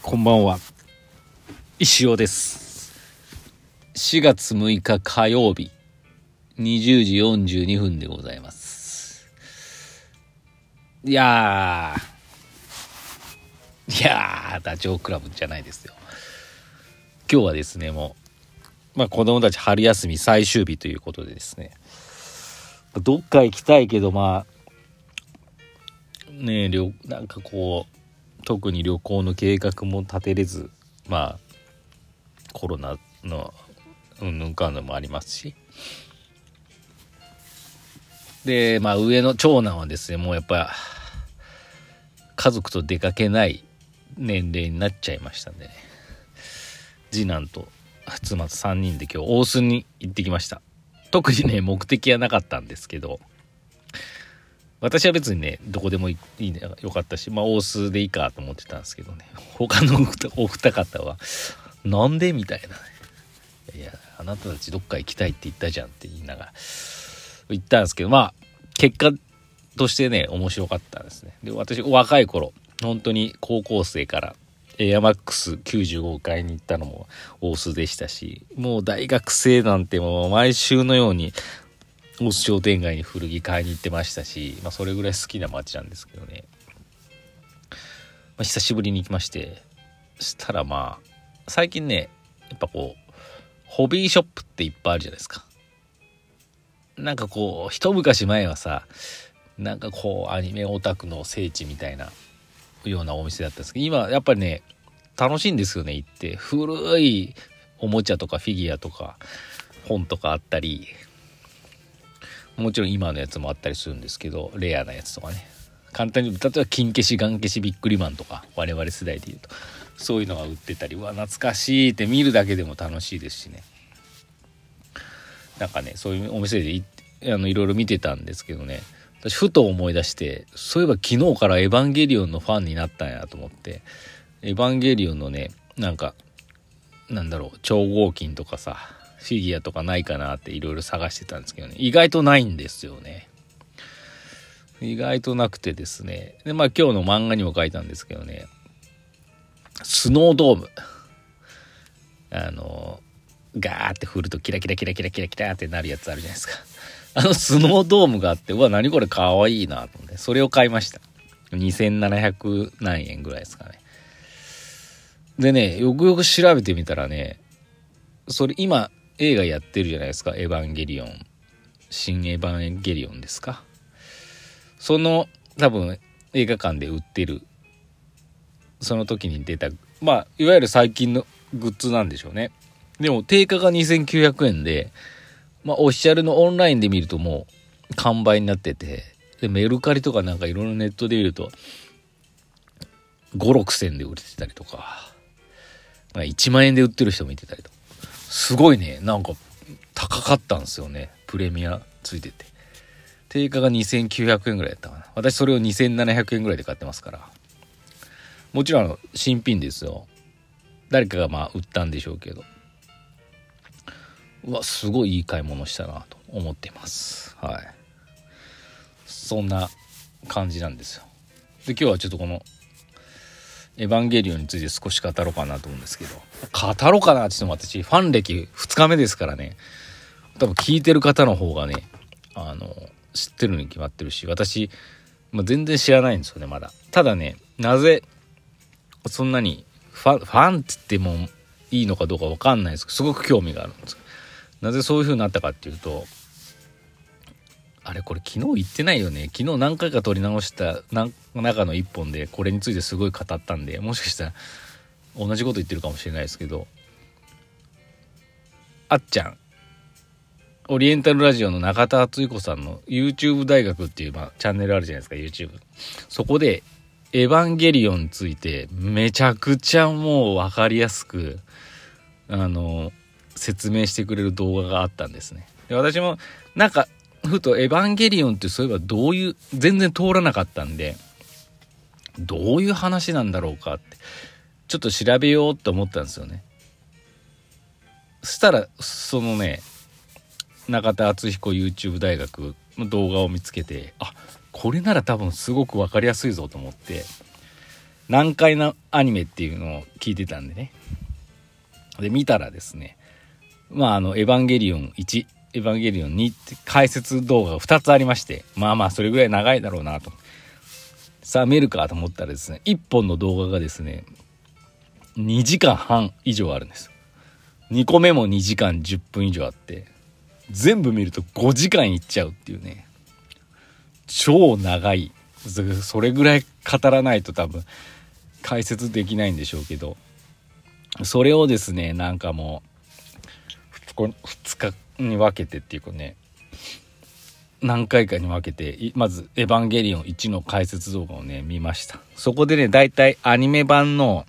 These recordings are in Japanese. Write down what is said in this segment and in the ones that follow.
こんばんは。石尾です。4月6日火曜日。20時42分でございます。いやー。いやーダチョウ倶楽部じゃないですよ。今日はですねもうまあ子供たち春休み最終日ということでですね。どっか行きたいけどまあねえなんかこう特に旅行の計画も立てれずまあコロナのうんぬんかんぬもありますし。でまあ上の長男はですねもうやっぱ家族と出かけない年齢になっちゃいましたんで、ね、次男と妻と3人で今日大須に行ってきました。特にね目的はなかったんですけど。私は別にね、どこでもいいね、よかったし、まあ、大須でいいかと思ってたんですけどね、他のお二方は、なんでみたいな、ね。いや、あなたたちどっか行きたいって言ったじゃんって言いながら、言ったんですけど、まあ、結果としてね、面白かったんですね。で、私、若い頃、本当に高校生から、エアマックス95階に行ったのも大須でしたし、もう大学生なんてもう毎週のように大須商店街に古着買いに行ってましたし、まあ、それぐらい好きな街なんですけどね、まあ、久しぶりに行きましてしたらまあ最近ねやっぱこうホビーショップっていっぱいあるじゃないですか。なんかこう一昔前はさなんかこうアニメオタクの聖地みたいなようなお店だったんですけど今やっぱりね楽しいんですよね行って。古いおもちゃとかフィギュアとか本とかあったりもちろん今のやつもあったりするんですけどレアなやつとかね。簡単に例えば金消しガン消しビックリマンとか我々世代で言うとそういうのが売ってたりうわ懐かしいって見るだけでも楽しいですしね。なんかねそういうお店でいあのいろいろ見てたんですけどね。私ふと思い出してそういえば昨日からエヴァンゲリオンのファンになったんやと思ってエヴァンゲリオンのねなんかなんだろう超合金とかさフィギュアとかないかなっていろいろ探してたんですけどね、意外とないんですよね。意外となくてですね。で、まあ今日の漫画にも書いたんですけどね、スノードーム。あの、ガーって振るとキラキラキラキラキラキラってなるやつあるじゃないですか。あのスノードームがあって、うわ、何これかわいいなと思って、それを買いました。2700何円ぐらいですかね。でね、よくよく調べてみたらね、それ今、映画やってるじゃないですか「エヴァンゲリオン」新エヴァンゲリオンですか。その多分映画館で売ってる。その時に出たまあいわゆる最近のグッズなんでしょうね。でも定価が2900円でまあオフィシャルのオンラインで見るともう完売になっててでメルカリとかなんかいろいろネットで見ると56000で売れてたりとかま1万円で売ってる人もいてたりとか。すごいね、なんか高かったんですよね。プレミアついてて。定価が2900円ぐらいやったかな。私それを2700円ぐらいで買ってますから。もちろん新品ですよ。誰かがまあ売ったんでしょうけど。うわ、すごいいい買い物したなと思ってます。はい。そんな感じなんですよ。で、今日はちょっとこのエヴァンゲリオンについて少し語ろうかなと思うんですけど、語ろうかなって言っても私、ファン歴2日目ですからね、多分聞いてる方の方がね、あの、知ってるに決まってるし、私、まあ、全然知らないんですよね、まだ。ただね、なぜ、そんなにファン、ファンって言ってもいいのかどうかわかんないですけど、すごく興味があるんです。なぜそういう風になったかっていうと、あれこれ昨日言ってないよね。昨日何回か撮り直した中の一本でこれについてすごい語ったんでもしかしたら同じこと言ってるかもしれないですけどあっちゃん。オリエンタルラジオの中田敦彦さんの YouTube 大学っていう、まあ、チャンネルあるじゃないですか YouTube そこでエヴァンゲリオンについてめちゃくちゃもう分かりやすくあの説明してくれる動画があったんですね。で私もなんかふと「エヴァンゲリオン」ってそういえばどういう全然通らなかったんでどういう話なんだろうかってちょっと調べようって思ったんですよねそしたらそのね中田敦彦 YouTube 大学の動画を見つけてあこれなら多分すごく分かりやすいぞと思って難解なアニメっていうのを聞いてたんでね。で、見たらですね、まあ、あの、エヴァンゲリオン1、エヴァンゲリオン2って解説動画が2つありまして、まあまあ、それぐらい長いだろうなと。さあ、見るかと思ったらですね、1本の動画がですね、2時間半以上あるんです。2個目も2時間10分以上あって、全部見ると5時間いっちゃうっていうね、超長い。それぐらい語らないと多分解説できないんでしょうけど、それをですね、なんかもう、2日に分けてっていうかね、何回かに分けて、まず、エヴァンゲリオン1の解説動画をね、見ました。そこでね、だいたいアニメ版の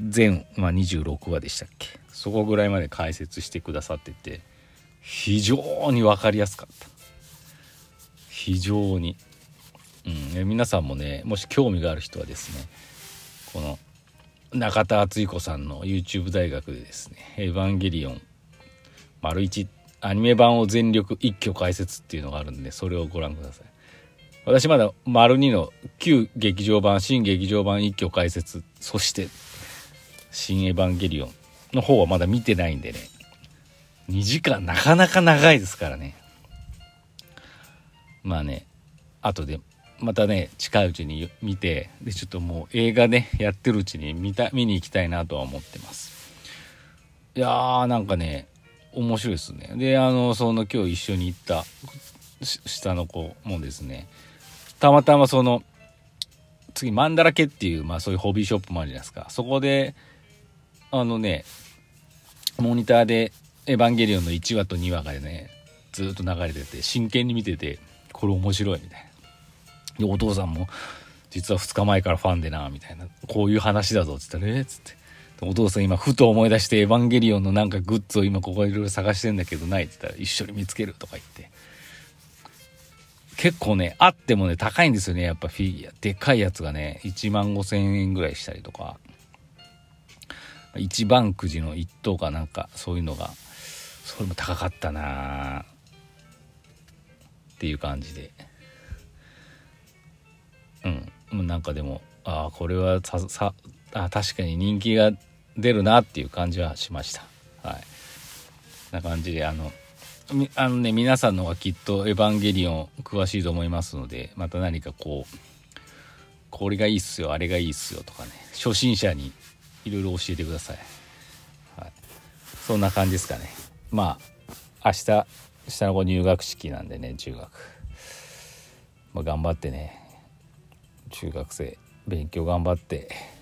全、まあ、26話でしたっけそこぐらいまで解説してくださってて、非常に分かりやすかった。非常に。うん、皆さんもね、もし興味がある人はですね、この、中田敦彦さんの YouTube 大学でですね「エヴァンゲリオン丸1」アニメ版を全力一挙解説っていうのがあるんでそれをご覧ください。私まだ丸2の旧劇場版新劇場版一挙解説そして新エヴァンゲリオンの方はまだ見てないんでね。2時間なかなか長いですからね。まあね後でまたね近いうちに見てでちょっともう映画ねやってるうちに見た見に行きたいなとは思ってます。いやーなんかね面白いですね。であのその今日一緒に行った下の子もですね。たまたまその次マンダラケっていう、まあ、そういうホビーショップもあるじゃないですか。そこであのねモニターで「エヴァンゲリオン」の1話と2話がねずっと流れてて真剣に見ててこれ面白いみたいな。で、お父さんも、実は2日前からファンでな、みたいな、こういう話だぞ、っつったら、えっつって。お父さん今ふと思い出してエヴァンゲリオンのなんかグッズを今ここいろいろ探してんだけどないって言ったら一緒に見つけるとか言って。結構ねあってもね高いんですよねやっぱフィギュア。でかいやつがね1万5千円ぐらいしたりとか。一番くじの1等かなんかそういうのがそれも高かったな。っていう感じで。うん。なんかでもああこれはささあ確かに人気が出るなっていう感じはしました。はい。な感じであのあのね皆さんの方がきっと「エヴァンゲリオン」詳しいと思いますのでまた何かこうこれがいいっすよあれがいいっすよとかね初心者にいろいろ教えてください、はい、そんな感じですかね。まあ明日下の子入学式なんでね中学、まあ、頑張ってね中学生勉強頑張って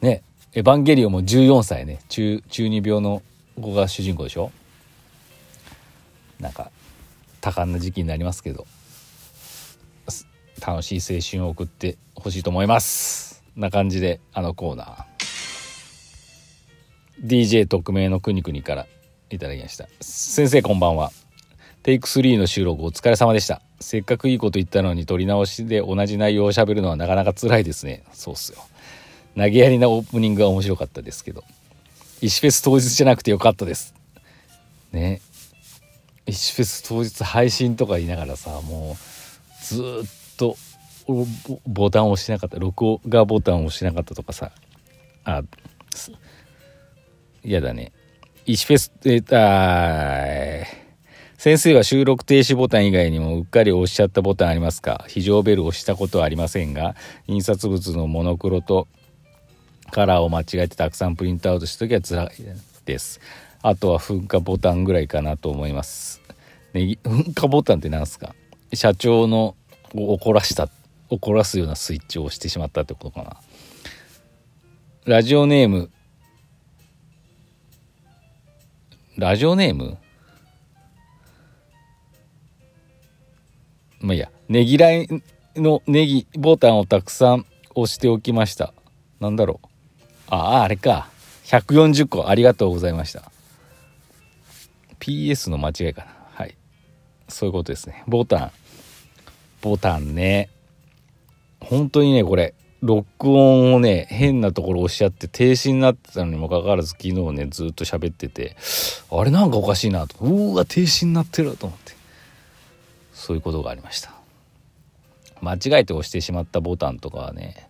ね。エヴァンゲリオンも14歳ね。中中二病の子が主人公でしょ？なんか多感な時期になりますけど。楽しい青春を送ってほしいと思います。な感じであのコーナー。DJ 特命のくにくにからいただきました。先生こんばんは。テイク3の収録お疲れ様でした。せっかくいいこと言ったのに撮り直しで同じ内容を喋るのはなかなか辛いですね。そうっすよ。投げやりなオープニングが面白かったですけど。石フェス当日じゃなくてよかったです。ね。石フェス当日配信とか言いながらさもうずっとボタンを押しなかった。録画ボタンを押しなかったとかさ。あ嫌だね。石フェスえー、あ先生は収録停止ボタン以外にもうっかり押しちゃったボタンありますか？非常ベル押したことはありませんが、印刷物のモノクロとカラーを間違えてたくさんプリントアウトした時は辛いです。あとは噴火ボタンぐらいかなと思います。ね、噴火ボタンって何すか？社長の怒らした、怒らすようなスイッチを押してしまったってことかな。ラジオネーム、ラジオネーム？まあいいや、ねぎらいのネギボタンをたくさん押しておきました。なんだろう。ああ、あれか。140個ありがとうございました。PS の間違いかな。はい。そういうことですね。ボタン。ボタンね。本当にね、これ、録音をね、変なところ押しちゃって停止になってたのにもかかわらず昨日ね、ずっと喋ってて、あれなんかおかしいなと。うわ、停止になってると思って。そういうことがありました間違えて押してしまったボタンとかはね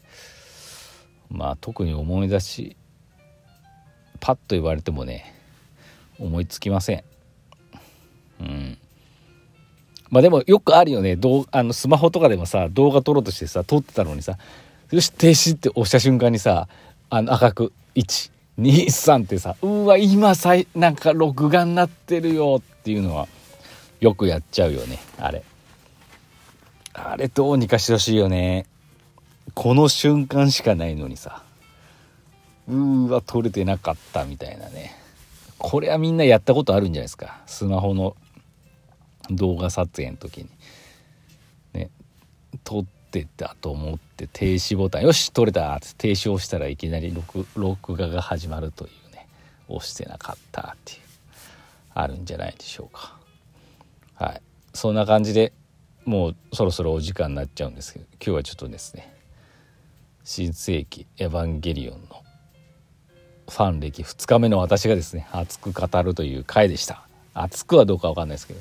まあ特に思い出しパッと言われてもね思いつきません。うん。まあでもよくあるよね。どうあのスマホとかでもさ動画撮ろうとしてさ撮ってたのにさよし停止って押した瞬間にさあの赤く123ってさうわ今さいなんか録画になってるよっていうのはよくやっちゃうよね。あれ。あれどうにかしてほしいよね。この瞬間しかないのにさ。うーわ撮れてなかったみたいなね。これはみんなやったことあるんじゃないですか。スマホの動画撮影の時に。ね。撮ってたと思って停止ボタンよし撮れたって停止を押したらいきなり録録画が始まるというね。押してなかったっていう。あるんじゃないでしょうか。はい。そんな感じでもうそろそろお時間になっちゃうんですけど今日はちょっとですね。新世紀エヴァンゲリオンのファン歴2日目の私がですね熱く語るという回でした。熱くはどうか分かんないですけど。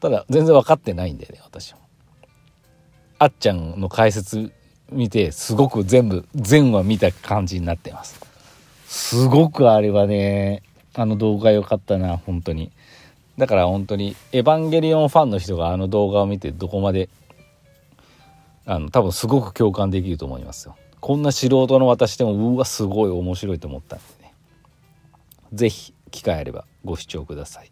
ただ全然分かってないんでね私も。あっちゃんの解説見てすごく全部全話見た感じになってます。すごくあれはねあの動画良かったな本当に。だから本当にエヴァンゲリオンファンの人があの動画を見てどこまであの多分すごく共感できると思いますよ。こんな素人の私でもうわすごい面白いと思ったんでね。是非機会あればご視聴ください。